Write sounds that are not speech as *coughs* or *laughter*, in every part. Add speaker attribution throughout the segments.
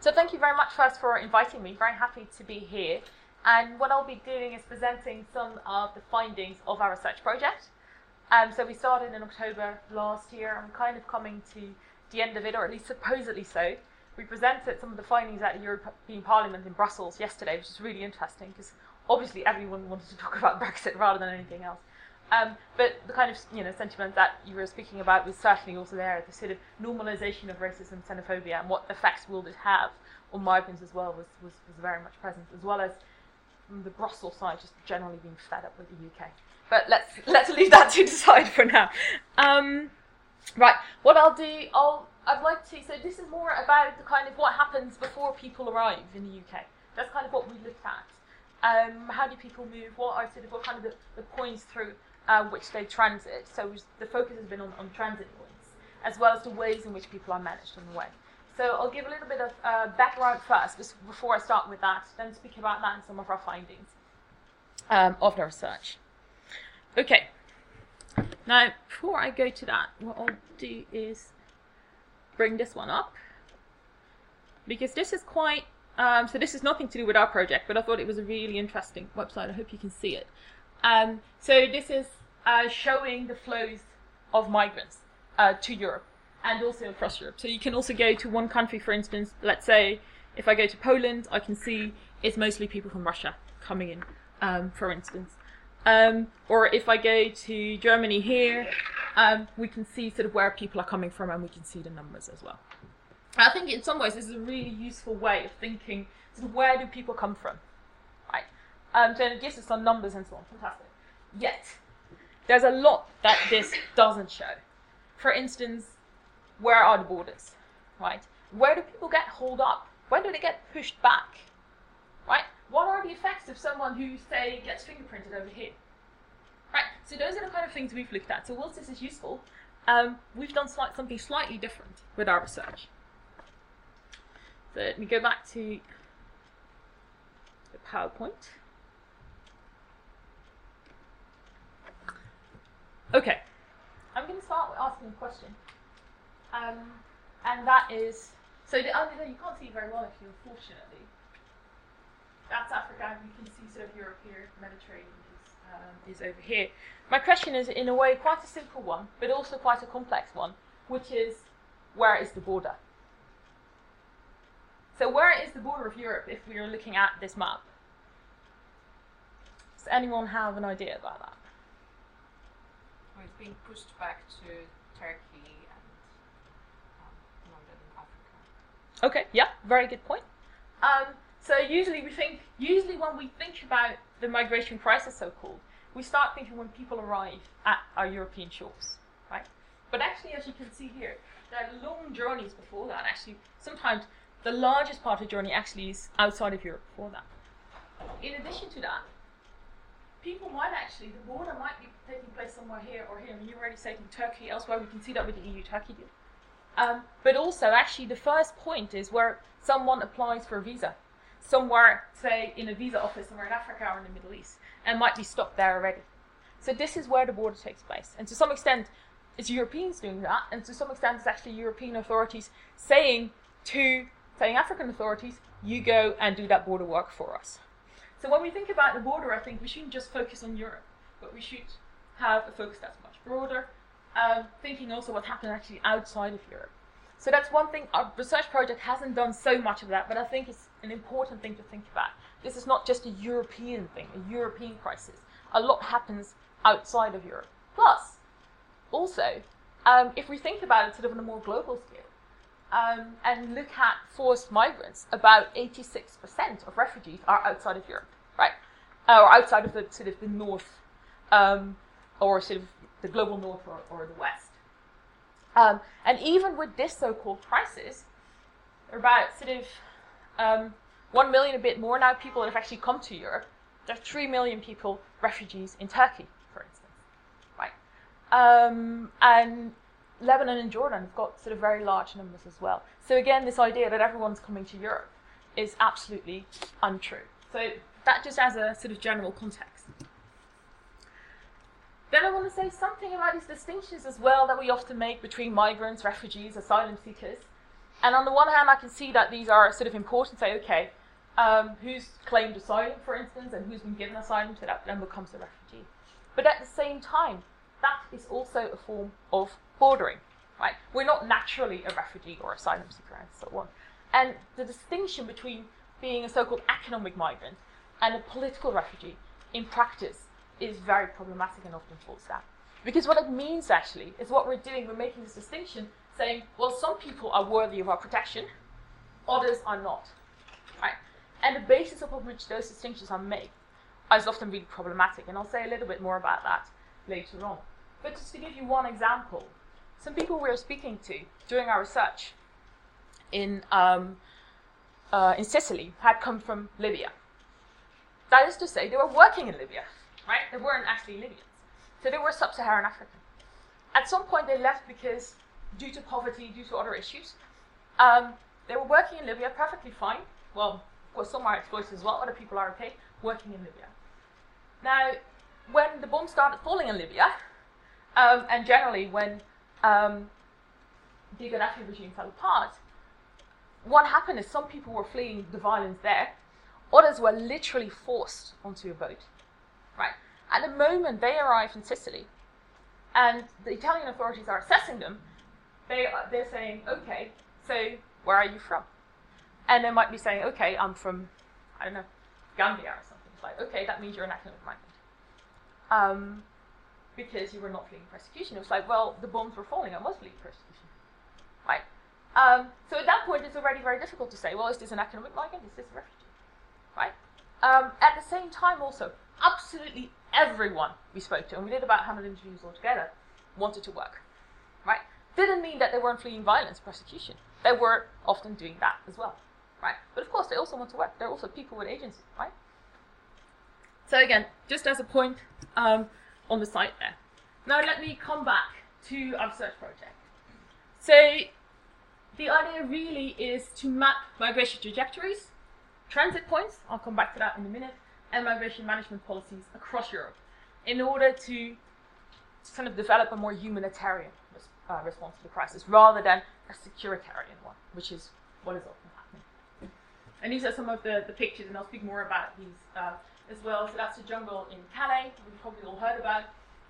Speaker 1: So thank you very much first for inviting me. Very happy to be here. And what I'll be doing is presenting some of the findings of our research project. Um, so we started in October last year. I'm kind of coming to the end of it, or at least supposedly so. We presented some of the findings at the European Parliament in Brussels yesterday, which is really interesting because obviously everyone wanted to talk *laughs* about Brexit rather than anything else. Um, but the kind of you know sentiment that you were speaking about was certainly also there. The sort of normalization of racism, xenophobia, and what effects will it have on migrants as well was, was, was very much present, as well as the Brussels side just generally being fed up with the UK. But let's *laughs* let's leave that to the side for now. Um, right, what I'll do, I'll I'd like to. So this is more about the kind of what happens before people arrive in the UK. That's kind of what we looked at. Um, how do people move? What are sort of what kind of the, the points through uh, which they transit. So the focus has been on, on transit points, as well as the ways in which people are managed on the way. So I'll give a little bit of uh, background first, before I start with that, then speak about that and some of our findings um, of the research. Okay. Now, before I go to that, what I'll do is bring this one up because this is quite. Um, so this is nothing to do with our project, but I thought it was a really interesting website. I hope you can see it. Um, so this is uh, showing the flows of migrants uh, to Europe and also across Europe. So you can also go to one country, for instance, let's say if I go to Poland, I can see it's mostly people from Russia coming in, um, for instance. Um, or if I go to Germany here, um, we can see sort of where people are coming from and we can see the numbers as well. I think in some ways this is a really useful way of thinking sort of where do people come from, right? Um, so it gives us some numbers and so on. Fantastic. Yet, there's a lot that this doesn't show. For instance, where are the borders? Right? Where do people get hauled up? When do they get pushed back? Right? What are the effects of someone who, say, gets fingerprinted over here? Right? So those are the kind of things we've looked at. So whilst this is useful, um, we've done something slightly different with our research. So let me go back to the PowerPoint. Okay, I'm going to start with a question. Um, and that is so the thing you can't see very well if you unfortunately. That's Africa, and you can see sort of Europe here, Mediterranean is, um, is over here. My question is, in a way, quite a simple one, but also quite a complex one, which is where is the border? So, where is the border of Europe if we are looking at this map? Does anyone have an idea about that?
Speaker 2: Well, it's being pushed back to Turkey and um, northern Africa.
Speaker 1: Okay, yeah, very good point. Um, so usually we think, usually when we think about the migration crisis, so-called, we start thinking when people arrive at our European shores, right? But actually, as you can see here, there are long journeys before that. Actually, sometimes the largest part of the journey actually is outside of Europe before that. In addition to that, people might actually, the border might be taking place somewhere here or here. I mean, you already said in Turkey, elsewhere, we can see that with the EU Turkey deal. Um, but also, actually, the first point is where someone applies for a visa, somewhere, say, in a visa office somewhere in Africa or in the Middle East, and might be stopped there already. So this is where the border takes place, and to some extent, it's Europeans doing that, and to some extent, it's actually European authorities saying to saying African authorities, you go and do that border work for us. So when we think about the border, I think we shouldn't just focus on Europe, but we should have a focus that's much broader, um, thinking also what happened actually outside of Europe. So that's one thing. Our research project hasn't done so much of that, but I think it's an important thing to think about. This is not just a European thing, a European crisis. A lot happens outside of Europe. Plus, also, um, if we think about it sort of on a more global scale, um, and look at forced migrants, about 86% of refugees are outside of Europe, right? Uh, or outside of the sort of the north, um, or sort of the global north or, or the west. Um, and even with this so-called crisis, about sort of um, 1 million, a bit more now, people that have actually come to Europe. There are 3 million people, refugees in Turkey, for instance, right? Um, and Lebanon and Jordan have got sort of very large numbers as well. So again, this idea that everyone's coming to Europe is absolutely untrue. So that just as a sort of general context. Then I want to say something about these distinctions as well that we often make between migrants, refugees, asylum seekers. And on the one hand, I can see that these are sort of important. Say, okay, um, who's claimed asylum, for instance, and who's been given asylum, so that then becomes a refugee. But at the same time, that is also a form of bordering, right? We're not naturally a refugee or asylum seeker and so on. And the distinction between being a so-called economic migrant and a political refugee in practice is very problematic and often falls down. Because what it means actually is what we're doing, we're making this distinction saying, well, some people are worthy of our protection, others are not. Right? And the basis upon which those distinctions are made is often really problematic, and I'll say a little bit more about that later on. But just to give you one example, some people we were speaking to during our research in, um, uh, in Sicily had come from Libya. That is to say, they were working in Libya, right? They weren't actually Libyans. So they were sub Saharan African. At some point, they left because, due to poverty, due to other issues, um, they were working in Libya perfectly fine. Well, of course, some are exploited as well, other people are okay, working in Libya. Now, when the bombs started falling in Libya, um, and generally when um, the Gaddafi regime fell apart, what happened is some people were fleeing the violence there, others were literally forced onto a boat. Right? At the moment they arrive in Sicily, and the Italian authorities are assessing them, they are, they're saying, okay, so where are you from? And they might be saying, okay, I'm from, I don't know, Gambia or something. It's like, okay, that means you're an economic migrant. Um, because you were not fleeing persecution. It was like, well, the bombs were falling, I was fleeing persecution. Right? Um, so at that point, it's already very difficult to say, well, is this an economic migrant? Is this a refugee? Right? Um, at the same time, also, absolutely everyone we spoke to, and we did about 100 interviews altogether, wanted to work. Right? Didn't mean that they weren't fleeing violence, persecution. They were often doing that as well. Right? But of course, they also want to work. They're also people with agency, right? So again, just as a point um, on the site there. Now let me come back to our search project. So the idea really is to map migration trajectories, transit points, I'll come back to that in a minute, and migration management policies across Europe in order to kind of develop a more humanitarian uh, response to the crisis rather than a securitarian one, which is what is often happening. And these are some of the, the pictures, and I'll speak more about these uh, as well. So that's the jungle in Calais, we've probably all heard about.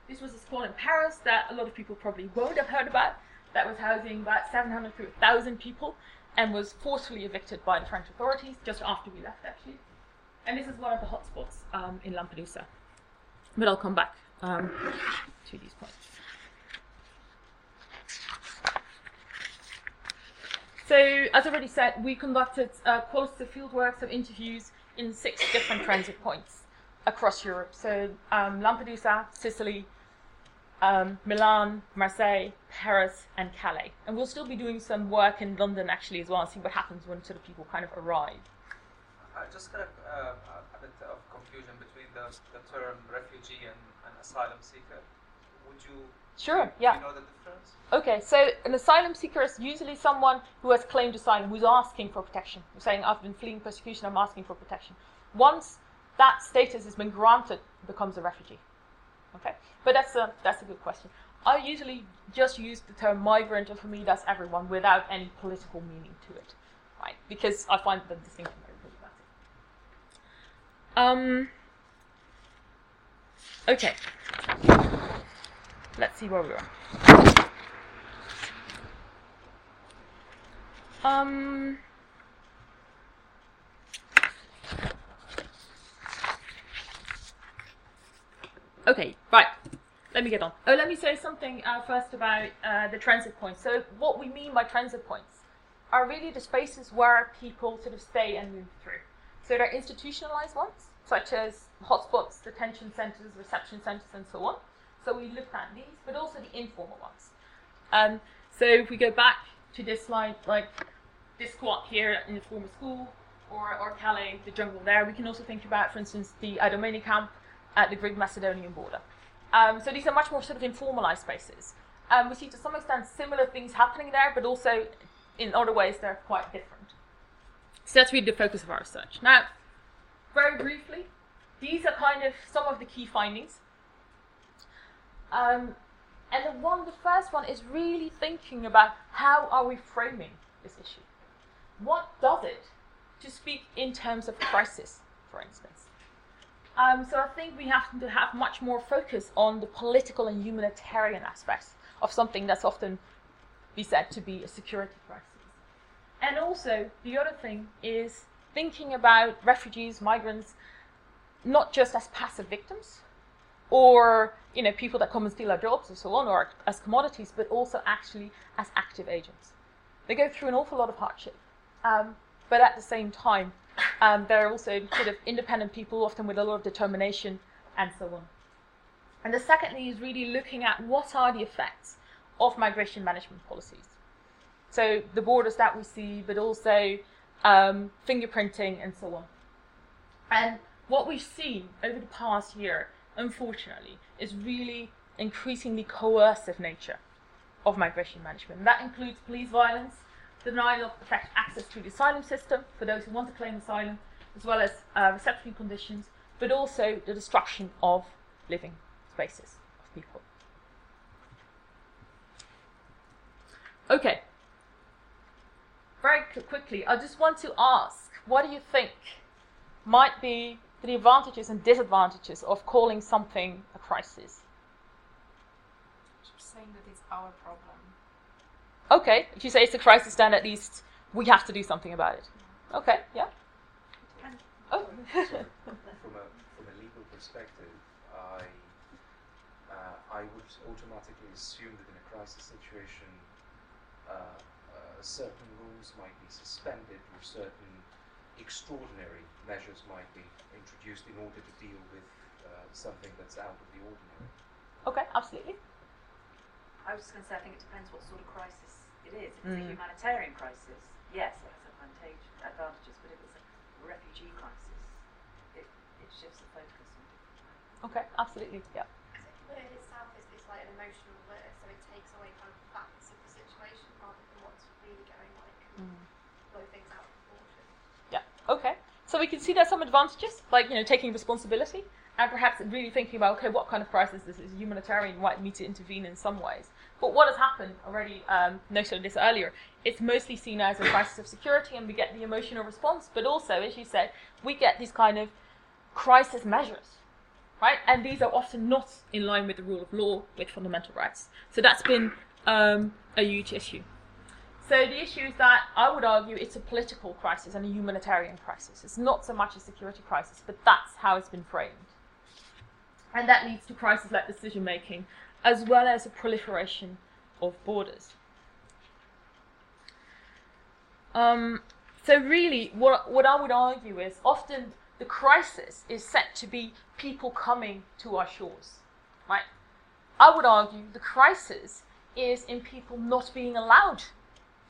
Speaker 1: This was a school in Paris that a lot of people probably won't have heard about, that was housing about 700 to 1,000 people and was forcefully evicted by the French authorities just after we left, actually. And this is one of the hotspots um, in Lampedusa. But I'll come back um, to these points. So, as already said, we conducted uh, qualitative fieldwork, so interviews in six different transit points across Europe. So, um, Lampedusa, Sicily, um, Milan, Marseille, Paris, and Calais. And we'll still be doing some work in London actually as well, and see what happens when sort of people kind of arrive.
Speaker 3: I just got a, uh, a bit of confusion between the, the term refugee and, and asylum seeker. Would you?
Speaker 1: Sure. Yeah.
Speaker 3: You know the difference?
Speaker 1: Okay, so an asylum seeker is usually someone who has claimed asylum, who's asking for protection, who's saying, "I've been fleeing persecution, I'm asking for protection." Once that status has been granted, becomes a refugee. Okay, but that's a that's a good question. I usually just use the term migrant, and for me, that's everyone without any political meaning to it, right? Because I find the distinction very problematic. Um. Okay. Let's see where we are. Um. Okay, right. Let me get on. Oh, let me say something uh, first about uh, the transit points. So, what we mean by transit points are really the spaces where people sort of stay and move through. So, they're institutionalized ones, such as hotspots, detention centers, reception centers, and so on. So, we looked at these, but also the informal ones. Um, so, if we go back to this slide, like this squat here in the former school, or, or Calais, the jungle there, we can also think about, for instance, the Idomeni camp at the Greek Macedonian border. Um, so these are much more sort of informalized spaces. Um, we see to some extent similar things happening there, but also in other ways they're quite different. So that's really the focus of our research. Now, very briefly, these are kind of some of the key findings. Um, and the one, the first one is really thinking about how are we framing this issue. what does it to speak in terms of crisis, for instance? Um, so I think we have to have much more focus on the political and humanitarian aspects of something that's often be said to be a security crisis. And also, the other thing is thinking about refugees, migrants, not just as passive victims or you know people that come and steal our jobs and so on, or as commodities, but also actually as active agents. They go through an awful lot of hardship, um, but at the same time, um, they're also sort of independent people, often with a lot of determination and so on. And the second thing is really looking at what are the effects of migration management policies. So the borders that we see, but also um, fingerprinting and so on. And what we've seen over the past year, unfortunately, is really increasingly coercive nature of migration management. That includes police violence, denial of access to the asylum system for those who want to claim asylum, as well as uh, reception conditions, but also the destruction of living spaces of people. Okay. Very quickly, I just want to ask what do you think might be the advantages and disadvantages of calling something a crisis?
Speaker 2: Just saying that it's our problem.
Speaker 1: Okay, if you say it's a crisis, then at least we have to do something about it. Okay, yeah. Oh. *laughs*
Speaker 4: from a from a legal perspective, I uh, I would automatically assume that in a crisis situation, uh, uh, certain rules might be suspended or certain extraordinary measures might be introduced in order to deal with uh, something that's out of the ordinary.
Speaker 1: Okay, absolutely.
Speaker 5: I was just going to say, I think it depends what sort of crisis it is. If it's a
Speaker 1: Mm.
Speaker 5: humanitarian crisis, yes, it has advantage, advantages, but if it's a refugee crisis, it, it shifts the focus.
Speaker 1: Okay, absolutely. Yeah.
Speaker 6: But in itself, it's, it's like an emotional blur, so it takes away kind of the facts of the situation rather than what's really going on. It can blow things out of proportion.
Speaker 1: Yeah. Okay. So we can see there's some advantages, like you know, taking responsibility and perhaps really thinking about okay, what kind of crisis is this is humanitarian, might need to intervene in some ways. But what has happened already? Um, noted this earlier. It's mostly seen as a crisis of security, and we get the emotional response. But also, as you said, we get these kind of crisis measures, right? And these are often not in line with the rule of law, with fundamental rights. So that's been um, a huge issue. So the issue is that I would argue it's a political crisis and a humanitarian crisis. It's not so much a security crisis, but that's how it's been framed. And that leads to crises like decision making, as well as a proliferation of borders. Um, so really, what, what I would argue is often the crisis is set to be people coming to our shores, right? I would argue the crisis is in people not being allowed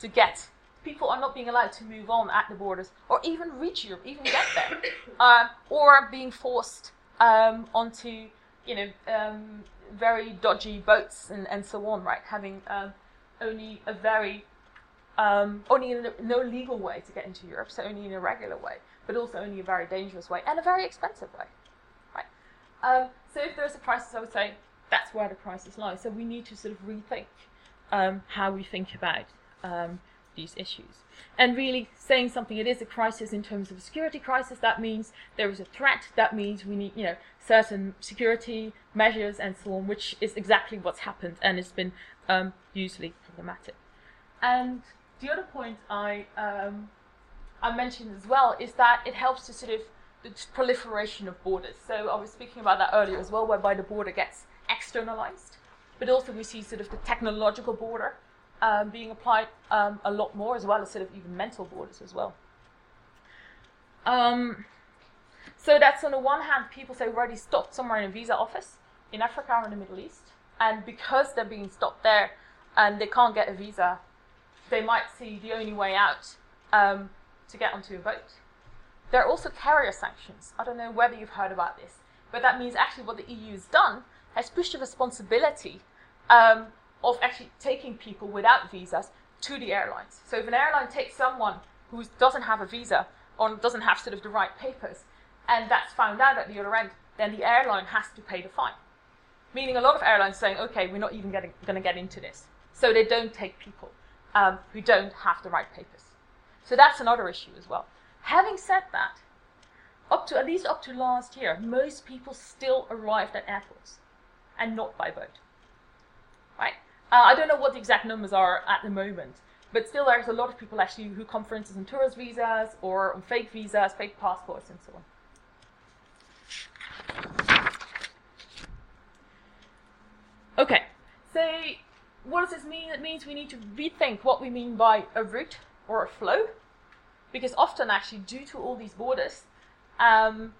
Speaker 1: to get. People are not being allowed to move on at the borders, or even reach Europe, even get there, *coughs* um, or being forced um, onto, you know, um, very dodgy boats and, and so on. Right, having um, only a very um, only in a, no legal way to get into Europe, so only in a regular way, but also only a very dangerous way and a very expensive way. Right. Um, so if there's a crisis, I would say that's where the crisis lies. So we need to sort of rethink um, how we think about um, these issues. And really saying something, it is a crisis in terms of a security crisis, that means there is a threat, that means we need, you know, certain security measures and so on, which is exactly what's happened and it's been um, hugely problematic. And the other point I, um, I mentioned as well is that it helps to sort of the proliferation of borders. So I was speaking about that earlier as well, whereby the border gets externalized, but also we see sort of the technological border um, being applied um, a lot more, as well as sort of even mental borders as well. Um, so that's on the one hand, people say already stopped somewhere in a visa office in Africa or in the Middle East, and because they're being stopped there and they can't get a visa, they might see the only way out um, to get onto a boat. There are also carrier sanctions. I don't know whether you've heard about this, but that means actually what the EU has done has pushed the responsibility um, of actually taking people without visas to the airlines. So if an airline takes someone who doesn't have a visa or doesn't have sort of the right papers, and that's found out at the other end, then the airline has to pay the fine. Meaning a lot of airlines saying, okay, we're not even going to get into this. So they don't take people um, who don't have the right papers. So that's another issue as well. Having said that, up to at least up to last year, most people still arrived at airports and not by boat. Right? Uh, I don't know what the exact numbers are at the moment, but still there's a lot of people actually who come, for instance, on tourist visas or on fake visas, fake passports, and so on. Okay, so what does this mean? It means we need to rethink what we mean by a route or a flow, because often, actually, due to all these borders um,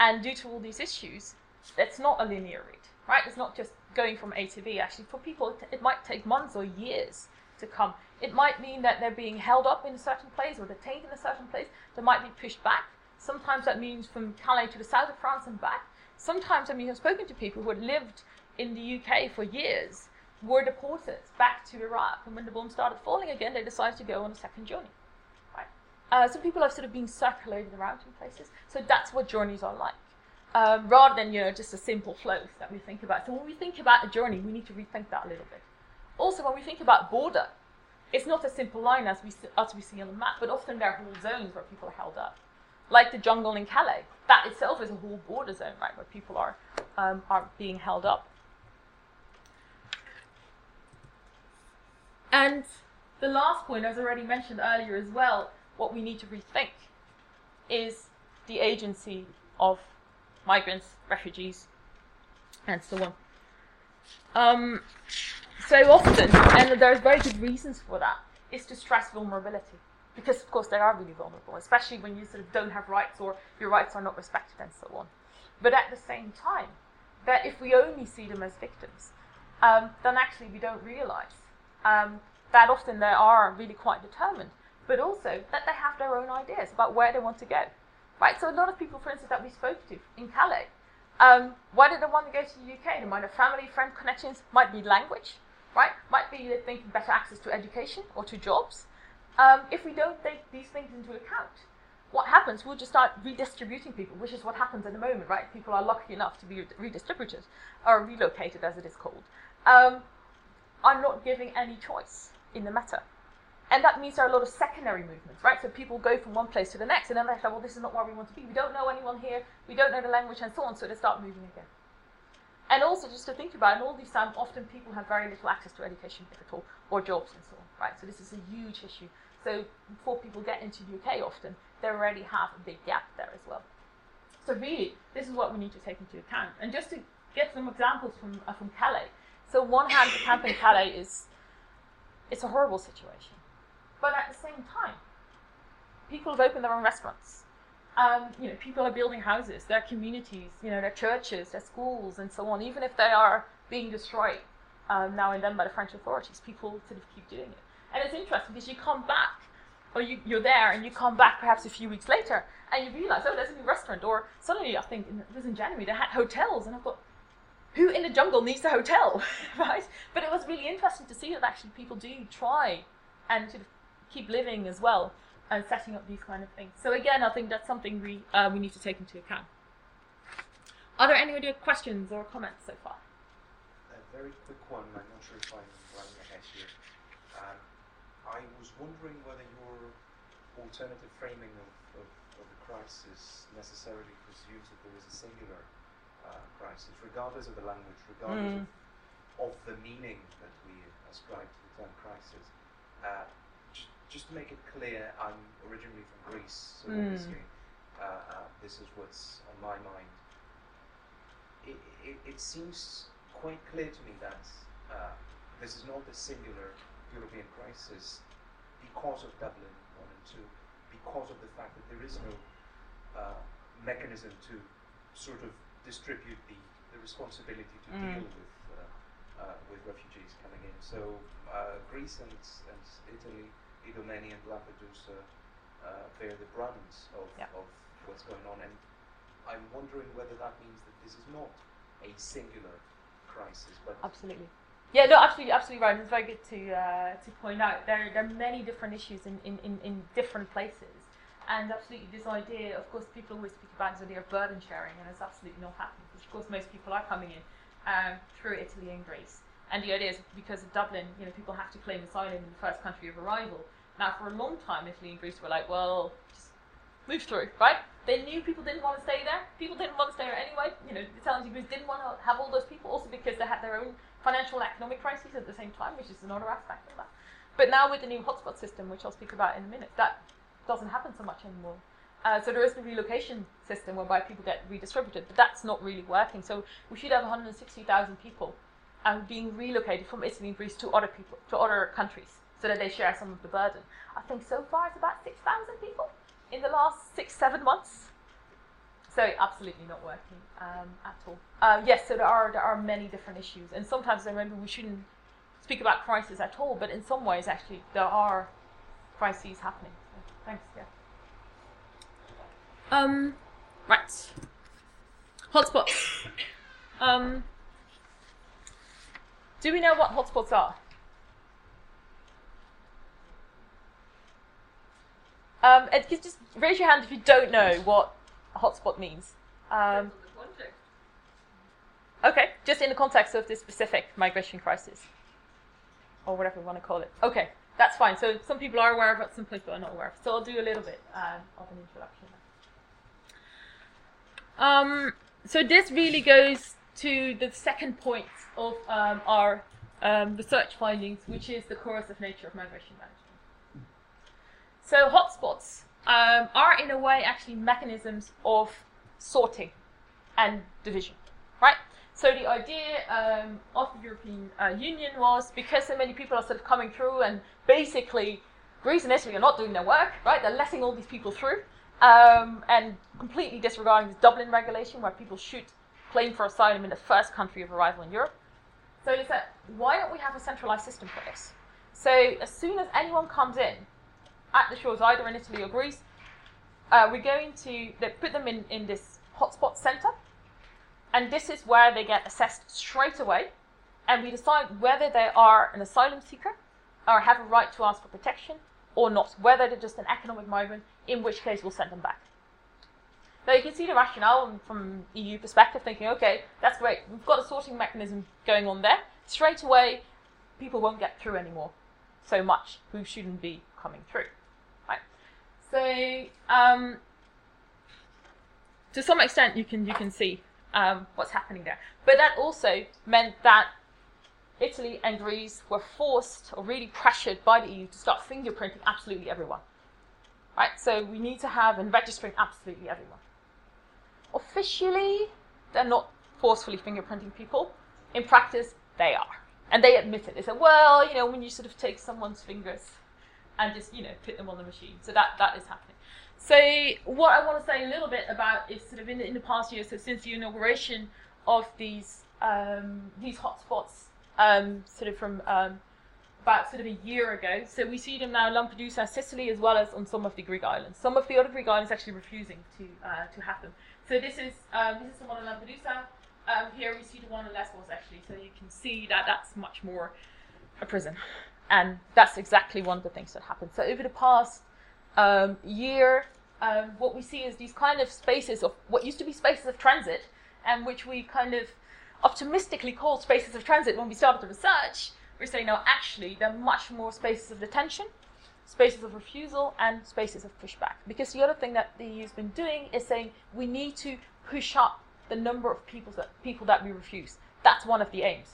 Speaker 1: and due to all these issues, it's not a linear route, right? It's not just going from A to B. Actually, for people, it, might take months or years to come. It might mean that they're being held up in a certain place or detained in a certain place. They might be pushed back. Sometimes that means from Calais to the south of France and back. Sometimes, I mean, I've spoken to people who had lived in the UK for years, were deported back to Iraq, and when the bomb started falling again, they decided to go on a second journey. Right? Uh, people have sort of been circulated around in places. So that's what journeys are like. Um, rather than you know just a simple flow that we think about. So when we think about a journey, we need to rethink that a little bit. Also, when we think about border, it's not a simple line as we as we see on the map, but often there are whole zones where people are held up, like the jungle in Calais. That itself is a whole border zone, right, where people are um, are being held up. And the last point, as already mentioned earlier as well, what we need to rethink is the agency of migrants, refugees, and so on. Um, so often, and there's very good reasons for that, is to stress vulnerability. Because, of course, they are really vulnerable, especially when you sort of don't have rights or your rights are not respected and so on. But at the same time, that if we only see them as victims, um, then actually we don't realize um, that often they are really quite determined, but also that they have their own ideas about where they want to go. Right? So a lot of people, for instance, that we spoke to in Calais, um, why did they want to go to the UK? They might have family, friend connections, might be language, right? Might be they thinking better access to education or to jobs. Um, if we don't take these things into account, what happens? We'll just start redistributing people, which is what happens at the moment, right? People are lucky enough to be redistributed or relocated, as it is called. Um, I'm not giving any choice in the matter. And that means there are a lot of secondary movements, right? So people go from one place to the next, and then they say, well, this is not where we want to be. We don't know anyone here, we don't know the language, and so on, so they start moving again. And also, just to think about, in all these times, often people have very little access to education, if at all, or jobs and so on, right? So this is a huge issue. So before people get into the UK, often, they already have a big gap there as well. So really, this is what we need to take into account. And just to get some examples from, uh, from Calais, so one hand, the camp in Calais is it's a horrible situation. But at the same time, people have opened their own restaurants. Um, you know, people are building houses, their communities, you know, their churches, their schools, and so on. Even if they are being destroyed um, now and then by the French authorities, people sort of keep doing it. And it's interesting because you come back, or you, you're there, and you come back perhaps a few weeks later, and you realize, oh, there's a new restaurant. Or suddenly, I think in, it was in January, they had hotels, and I thought, who in the jungle needs a hotel, *laughs* right? But it was really interesting to see that actually people do try and sort of keep living as well and setting up these kind of things. So again, I think that's something we uh, we need to take into account. Are there any other questions or comments so far?
Speaker 4: A very quick one. I'm not sure if I'm running ahead here. Um, I was wondering whether your alternative framing of, of, of the crisis necessarily presumes that there is a singular uh, crisis, regardless of the language, regardless
Speaker 1: Mm.
Speaker 4: of, of the meaning that we ascribe to the term crisis. Uh, just to make it clear, I'm originally from Greece, so
Speaker 1: Mm.
Speaker 4: obviously uh, uh, this is what's on my mind. It, it, it seems quite clear to me that uh, this is not a singular European crisis because of Dublin 1 and 2, because of the fact that there is no uh, mechanism to sort of distribute the, the responsibility to
Speaker 1: Mm.
Speaker 4: deal with uh, uh, with refugees coming in. So uh, Greece and, and Italy, Idomeni and Lampedusa uh, bear the brunt of,
Speaker 1: Yeah.
Speaker 4: of what's going on, and I'm wondering whether that means that this is not a singular crisis, but
Speaker 1: Absolutely. Yeah, no, absolutely, absolutely right. It's very good to uh, to point out there there are many different issues in, in, in, in different places, and absolutely this idea. Of course, people always speak about this idea of burden sharing, and it's absolutely not happening. Because of course, most people are coming in um, through Italy and Greece, and the idea is because of Dublin, you know, people have to claim asylum in the first country of arrival. Now, for a long time, Italy and Greece were like, well, just move through, right? They knew people didn't want to stay there. People didn't want to stay there anyway. You know, the Italians and Greece didn't want to have all those people, also because they had their own financial and economic crises at the same time, which is another aspect of that. But now with the new hotspot system, which I'll speak about in a minute, that doesn't happen so much anymore. Uh, so there is the relocation system whereby people get redistributed, but that's not really working. So we should have 160,000 people uh, being relocated from Italy and Greece to other people, to other countries, so that they share some of the burden. I think so far it's about 6,000 people in the last six, seven months. So absolutely not working um, at all. Um, yes, so there are there are many different issues, and sometimes I remember we shouldn't speak about crisis at all, but in some ways actually there are crises happening. So, thanks. Yeah. Um, right. Hotspots. Um, do we know what hotspots are? Um, and just raise your hand if you don't know what a hotspot means. Um, okay, just in the context of this specific migration crisis, or whatever we want to call it. Okay, that's fine. So some people are aware of it, some people are not aware of it. So I'll do a little bit um, of an introduction. Um, so this really goes to the second point of um, our um, research findings, which is the coercive nature of migration management. So hotspots um, are, in a way, actually mechanisms of sorting and division, right? So the idea um, of the European uh, Union was because so many people are sort of coming through, and basically Greece and Italy are not doing their work, right? They're letting all these people through, um, and completely disregarding the Dublin regulation, where people should claim for asylum in the first country of arrival in Europe. So they said, why don't we have a centralized system for this? So as soon as anyone comes in at the shores, either in Italy or Greece, uh, we're going to put them in, in this hotspot center. And this is where they get assessed straight away. And we decide whether they are an asylum seeker or have a right to ask for protection or not, whether they're just an economic migrant, in which case we'll send them back. Now you can see the rationale from EU perspective, thinking, okay, that's great, we've got a sorting mechanism going on there. Straight away, people won't get through anymore so much who shouldn't be coming through. So um, to some extent, you can you can see um, what's happening there. But that also meant that Italy and Greece were forced or really pressured by the EU to start fingerprinting absolutely everyone. Right, so we need to have and registering absolutely everyone. Officially, they're not forcefully fingerprinting people. In practice, they are. And they admit it. They say, well, you know, when you sort of take someone's fingers and just, you know, put them on the machine. So that, that is happening. So what I want to say a little bit about is sort of in the, in the past year, so since the inauguration of these um, these hotspots, um, sort of from um, about sort of a year ago. So we see them now in Lampedusa, Sicily, as well as on some of the Greek islands. Some of the other Greek islands actually refusing to uh, to have them. So this is um, this is the one on Lampedusa. Um, here we see the one on Lesbos actually. So you can see that that's much more a prison, and that's exactly one of the things that happened. So over the past um, year, um, what we see is these kind of spaces of what used to be spaces of transit, and which we kind of optimistically called spaces of transit when we started the research. We're saying no, actually, they're much more spaces of detention, spaces of refusal, and spaces of pushback. Because the other thing that the EU's been doing is saying we need to push up the number of people that people that we refuse. That's one of the aims.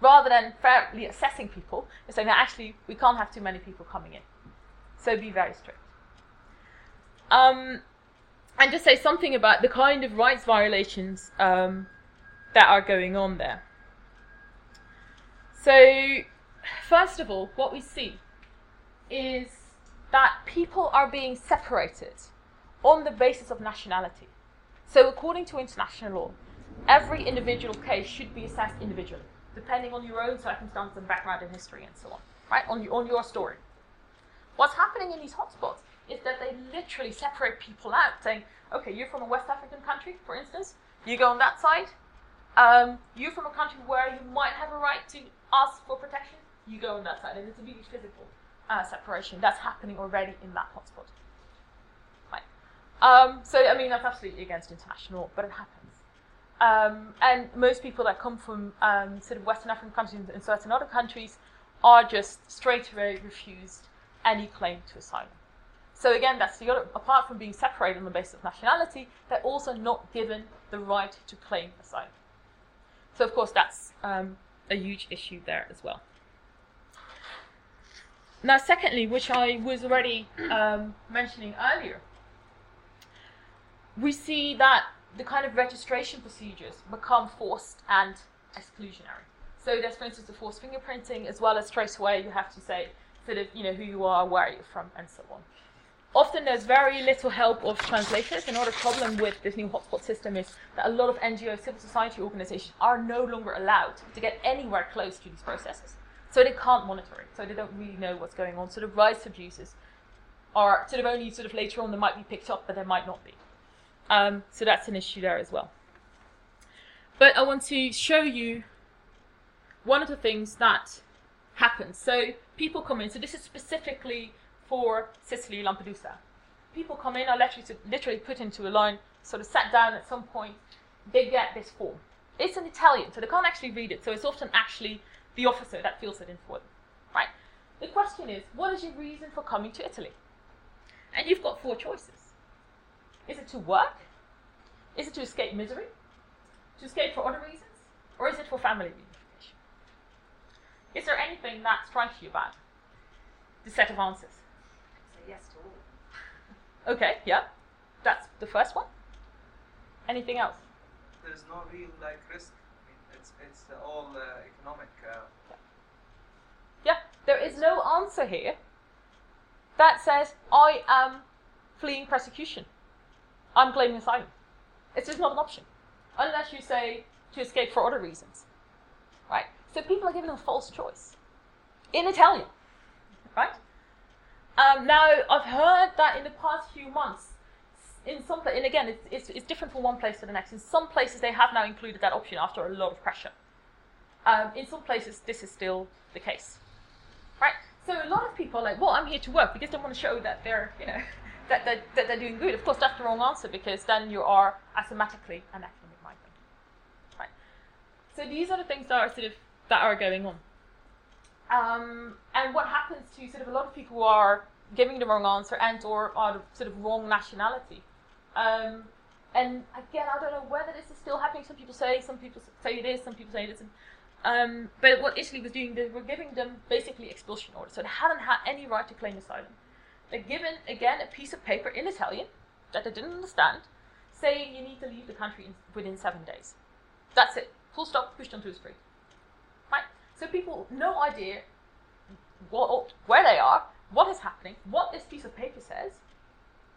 Speaker 1: Rather than fairly assessing people, they're saying that actually we can't have too many people coming in. So be very strict. Um, and just say something about the kind of rights violations um, that are going on there. So, first of all, what we see is that people are being separated on the basis of nationality. So, according to international law, every individual case should be assessed individually, depending on your own circumstances and background and history and so on, right? On, on your story. What's happening in these hotspots is that they literally separate people out, saying, okay, you're from a West African country, for instance, you go on that side. Um, you're from a country where you might have a right to ask for protection, you go on that side. And it's a really physical uh, separation that's happening already in that hotspot. Right. Um, so, I mean, that's absolutely against international law, but it happens. Um, and most people that come from um, sort of Western African countries and certain other countries are just straight away refused any claim to asylum. So again, that's the other, apart from being separated on the basis of nationality, they're also not given the right to claim asylum. So of course, that's um, a huge issue there as well. Now, secondly, which I was already um, mentioning earlier, we see that the kind of registration procedures become forced and exclusionary. So there's, for instance, the forced fingerprinting, as well as straight away you have to say sort of, you know, who you are, where you're from, and so on. Often there's very little help of translators. Another problem with this new hotspot system is that a lot of NGO civil society organizations are no longer allowed to get anywhere close to these processes. So they can't monitor it. So they don't really know what's going on. So the rights abusers are sort of only sort of later on they might be picked up, but they might not be. Um, so that's an issue there as well. But I want to show you one of the things that happens. So people come in. So this is specifically for Sicily, Lampedusa. People come in, are literally, literally put into a line, sort of sat down at some point. They get this form. It's in Italian, so they can't actually read it. So it's often actually the officer that fills it in for them, right? The question is, what is your reason for coming to Italy? And you've got four choices. Is it to work? Is it to escape misery? To escape for other reasons? Or is it for family reunification? Is there anything that strikes you about the set of answers?
Speaker 5: Say yes to all.
Speaker 1: Okay, yeah. That's the first one. Anything else?
Speaker 3: There's no real like risk. I mean, it's it's uh, all uh, economic. Uh,
Speaker 1: Yeah, there is no answer here that says, I am fleeing persecution. I'm claiming asylum. It's just not an option. Unless you say to escape for other reasons. Right? So people are given a false choice. In Italian. Right? Um, now, I've heard that in the past few months, in some and again, it's, it's, it's different from one place to the next. In some places, they have now included that option after a lot of pressure. Um, in some places, this is still the case, right? So a lot of people are like, "Well, I'm here to work because they want to show that they're, you know, that, that, that they're doing good." Of course, that's the wrong answer because then you are asymmetrically an economic migrant, right? So these are the things that are sort of that are going on. Um, and what happens to sort of a lot of people who are giving the wrong answer and or are the sort of wrong nationality? Um, and again, I don't know whether this is still happening. Some people say, some people say it is, some people say it isn't. Um, but what Italy was doing, they were giving them basically expulsion orders, so they hadn't had any right to claim asylum. They're given again a piece of paper in Italian that they didn't understand, saying you need to leave the country in, within seven days. That's it. Full stop. Pushed onto the street. Right. So people, no idea what, where they are, what is happening, what this piece of paper says,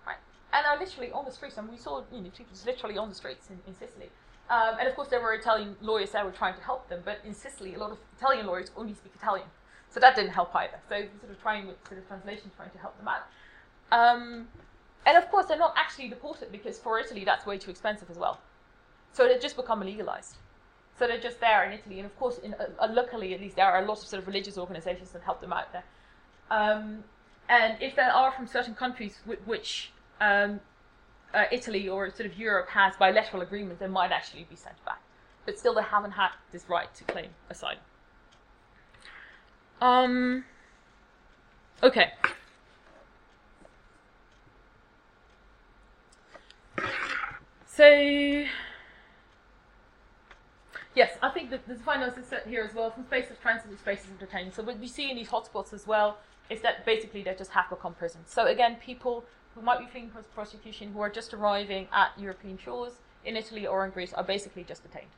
Speaker 1: right? And are literally on the streets, and we saw you know people literally on the streets in, in Sicily. Um, and of course, there were Italian lawyers that were trying to help them, but in Sicily, a lot of Italian lawyers only speak Italian, so that didn't help either. So sort of trying with sort of translation, trying to help them out. Um, and of course, they're not actually deported because for Italy, that's way too expensive as well. So they just become illegalized. So they're just there in Italy, and of course, in, uh, uh, luckily at least, there are a lot of sort of religious organizations that help them out there. Um, and if they are from certain countries with which um, uh, Italy or sort of Europe has bilateral agreements, they might actually be sent back. But still, they haven't had this right to claim asylum. Um, okay. So, yes, I think that the final is set here as well from space of transit to spaces of detention. So what we see in these hotspots as well is that basically they just have become prisons. So again, people who might be fleeing pros- prosecution who are just arriving at European shores in Italy or in Greece are basically just detained.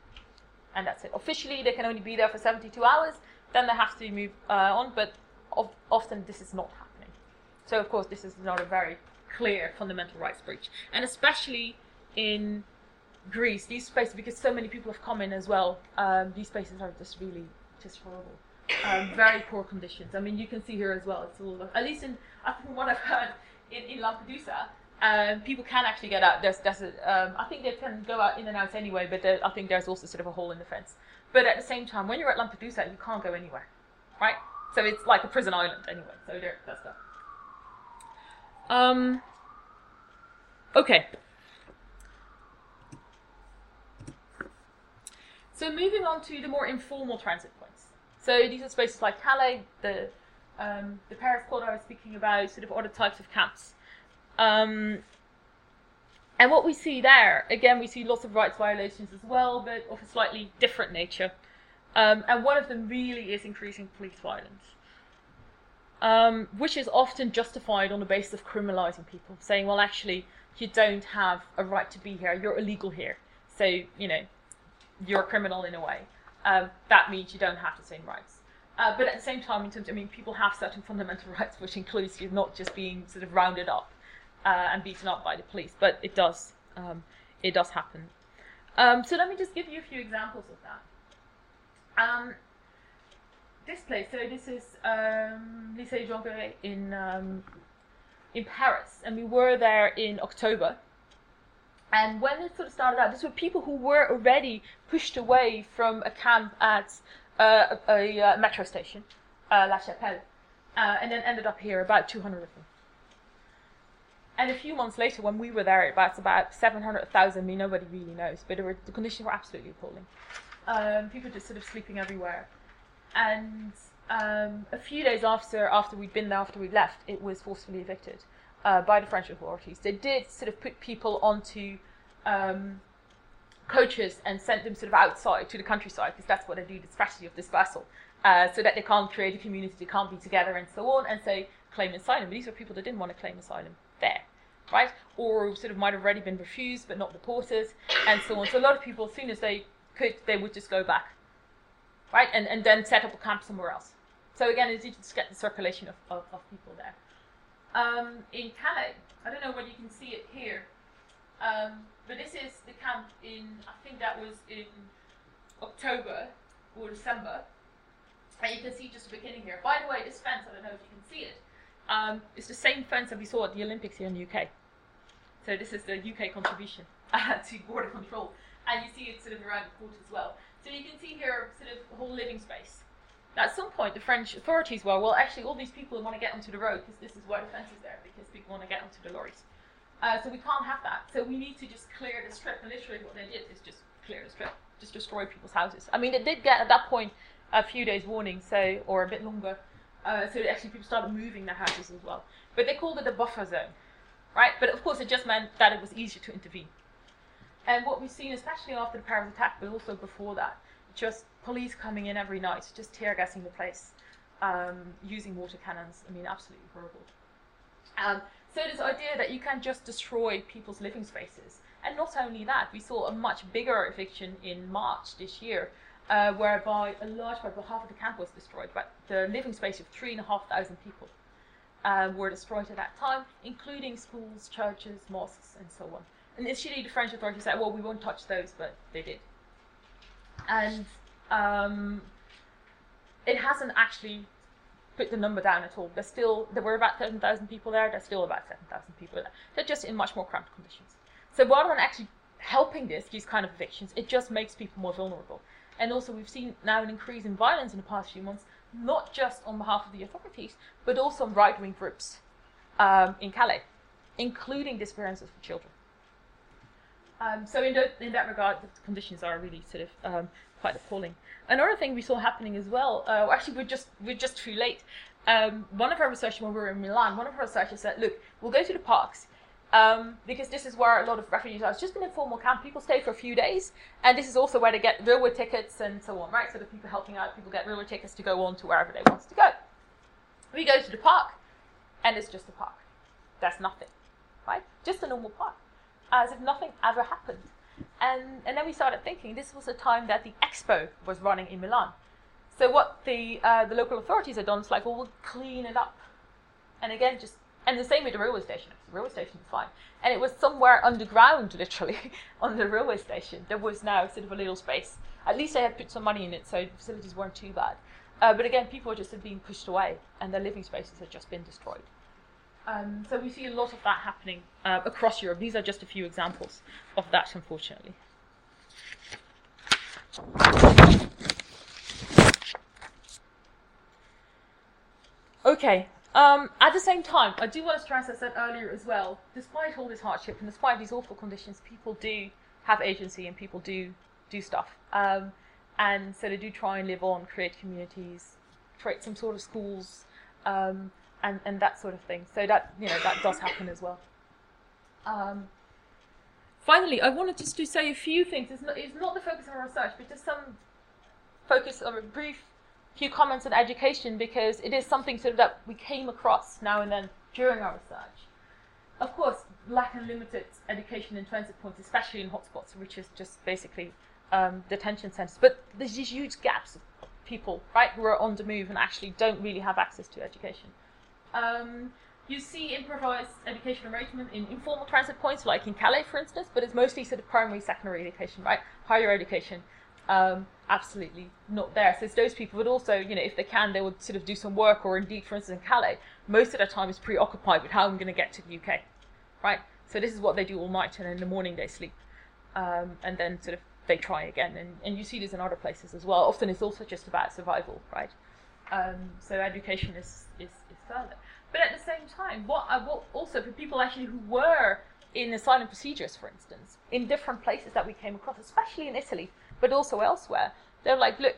Speaker 1: And that's it. Officially, they can only be there for 72 hours, then they have to move uh, on, but of, often this is not happening. So, of course, this is not a very clear fundamental rights breach. And especially in Greece, these spaces, because so many people have come in as well, um, these spaces are just really just horrible. Um, very poor conditions. I mean, you can see here as well. It's all, at least in *laughs* what I've heard in, in Lampedusa, um, people can actually get out. There's, there's a, um, I think they can go out in and out anyway, but there, I think there's also sort of a hole in the fence. But at the same time, when you're at Lampedusa, you can't go anywhere, right? So it's like a prison island anyway. So there, that's that. Um. Okay. So moving on to the more informal transit points. So these are spaces like Calais, the um, the Paris Accord I was speaking about, sort of other types of camps. Um, and what we see there, again, we see lots of rights violations as well, but of a slightly different nature. Um, and one of them really is increasing police violence, um, which is often justified on the basis of criminalizing people, saying, well, actually, you don't have a right to be here, you're illegal here. So, you know, you're a criminal in a way. Um, that means you don't have the same rights. Uh, but at the same time, in terms, I mean, people have certain fundamental *laughs* rights, which includes you not just being sort of rounded up uh, and beaten up by the police, but it does, um, it does happen. Um, so let me just give you a few examples of that. Um, this place, so this is um, Lycée Jean Quarré in um, in Paris, and we were there in October. And when it sort of started out, these were people who were already pushed away from a camp at uh, a, a, uh, metro station, uh, La Chapelle, uh, and then ended up here, about 200 of them. And a few months later, when we were there, about about 700,000. I mean, nobody really knows, but were, the conditions were absolutely appalling. Um, people just sort of sleeping everywhere. And um, a few days after after we'd been there, after we left, it was forcefully evicted uh, by the French authorities. They did sort of put people onto um, coaches and sent them sort of outside to the countryside because that's what they do. The strategy of dispersal, uh, so that they can't create a community, they can't be together, and so on, and say claim asylum. But these were people that didn't want to claim asylum there, right? Or sort of might have already been refused but not deported, and so on. So a lot of people, as soon as they could, they would just go back, right? And, and then set up a camp somewhere else. So again, it's easy to get the circulation of, of, of people there. Um, in Calais, I don't know whether you can see it here, um, but this is the camp in, I think that was in October or December. And you can see just the beginning here. By the way, this fence, I don't know if you can see it, um, it's the same fence that we saw at the Olympics here in the UK. So this is the UK contribution *laughs* uh, to border control. And you see it sort of around the court as well. So you can see here sort of whole living space. At some point, the French authorities were, well, actually, all these people want to get onto the road because this is where the fence is there, because people want to get onto the lorries. Uh, so we can't have that. So we need to just clear the strip. And literally, what they did is just clear the strip, just destroy people's houses. I mean, it did get at that point a few days warning, so or a bit longer. Uh, so actually, people started moving their houses as well. But they called it a buffer zone, right? But of course, it just meant that it was easier to intervene. And what we've seen, especially after the Paris attack, but also before that, just police coming in every night, just tear gassing the place, um, using water cannons. I mean, absolutely horrible. Um, so this idea that you can just destroy people's living spaces, and not only that, we saw a much bigger eviction in March this year, uh, whereby a large part, well, half of the camp was destroyed, but the living space of three and a half thousand people uh, were destroyed at that time, including schools, churches, mosques, and so on. And initially, the French authorities said, well, we won't touch those, but they did. And um, it hasn't actually put the number down at all. There's still, there were about 7,000 people there, there's still about 7,000 people there. They're just in much more cramped conditions. So rather than actually helping this, these kind of evictions, it just makes people more vulnerable. And also, we've seen now an increase in violence in the past few months, not just on behalf of the authorities, but also on right wing groups um, in Calais, including disappearances of children. Um, so in, the, in, that regard, the conditions are really sort of um, quite appalling. Another thing we saw happening as well, uh, actually we're just we're just too late. Um, one of our researchers, when we were in Milan, one of our researchers said, "Look, we'll go to the parks um, because this is where a lot of refugees are. It's just an informal camp. People stay for a few days, and this is also where they get railway tickets and so on, right? So the people helping out, people get railway tickets to go on to wherever they want to go. We go to the park, and it's just a park. There's nothing, right? Just a normal park as if nothing ever happened. And, and then we started thinking this was a time that the expo was running in Milan. So what the, uh, the local authorities had done is like, well, we'll clean it up. And again, just, and the same with the railway station. The railway station was fine. And it was somewhere underground, literally, *laughs* on the railway station. There was now sort of a little space. At least they had put some money in it, so the facilities weren't too bad. Uh, but again, people were just being pushed away, and their living spaces had just been destroyed. Um, so we see a lot of that happening uh, across Europe. These are just a few examples of that, unfortunately. Okay. Um, at the same time, I do want to stress, as I said earlier as well, despite all this hardship and despite these awful conditions, people do have agency and people do do stuff. Um, and so they do try and live on, create communities, create some sort of schools, um, and and that sort of thing. So that you know that does happen as well. Um, finally, I wanted just to say a few things. It's not, it's not the focus of our research, but just some focus or a brief few comments on education because it is something sort of that we came across now and then during our research. Of course, lack and limited education in transit points, especially in hotspots, which is just basically um, detention centres. But there's these huge gaps of people, right, who are on the move and actually don't really have access to education. Um, you see improvised education arrangement in informal transit points, like in Calais, for instance, but it's mostly sort of primary, secondary education, right? Higher education um, absolutely not there. So those people, but also, you know, if they can, they would sort of do some work, or indeed, for instance, in Calais, most of their time is preoccupied with how I'm going to get to the UK, right? So this is what they do all night, and in the morning they sleep, um, and then sort of they try again, and, and you see this in other places as well. Often it's also just about survival, right? Um, so education is, is, is further. But at the same time, what, I, what also for people actually who were in asylum procedures, for instance, in different places that we came across, especially in Italy, but also elsewhere. They're like, look,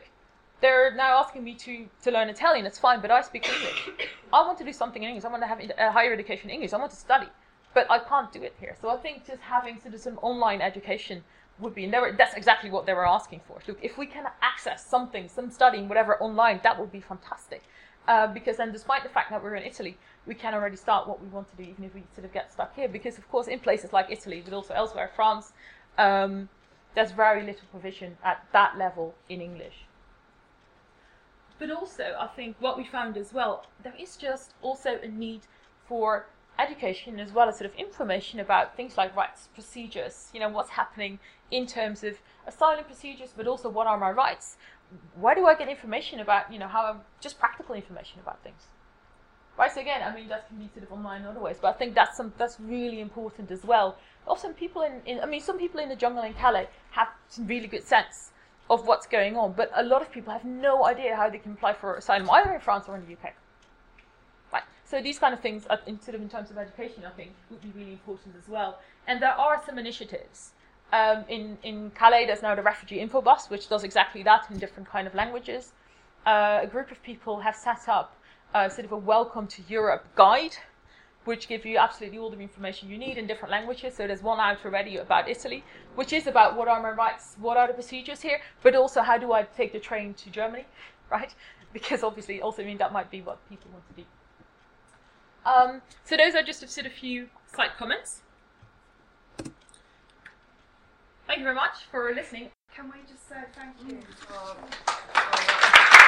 Speaker 1: they're now asking me to, to learn Italian. It's fine, but I speak English. *coughs* I want to do something in English. I want to have a higher education in English. I want to study, but I can't do it here. So I think just having sort of some online education would be, were, that's exactly what they were asking for. Look, if we can access something, some studying, whatever, online, that would be fantastic. Uh, because then, despite the fact that we're in Italy, we can already start what we want to do, even if we sort of get stuck here. Because, of course, in places like Italy, but also elsewhere, France, um, there's very little provision at that level in English. But also, I think what we found as well, there is just also a need for education as well as sort of information about things like rights, procedures, you know, what's happening in terms of asylum procedures, but also what are my rights. Where do I get information about, you know, how I'm, just practical information about things? Right, so again, I mean, that can be sort of online in other ways, but I think that's some that's really important as well. Often people in, in I mean, some people in the jungle in Calais have some really good sense of what's going on, but a lot of people have no idea how they can apply for asylum either in France or in the UK. Right, so these kind of things, are, in, sort of in terms of education, I think would be really important as well. And there are some initiatives. Um, in in Calais, there's now the refugee info bus, which does exactly that in different kind of languages. Uh, a group of people have set up uh, sort of a welcome to Europe guide, which give you absolutely all the information you need in different languages. So there's one out already about Italy, which is about what are my rights, what are the procedures here, but also how do I take the train to Germany, *laughs* right? Because obviously, also I mean that might be what people want to do. Um, so those are just a sort of few slight comments. Thank you very much for listening.
Speaker 6: Can we just say thank you?
Speaker 2: For, for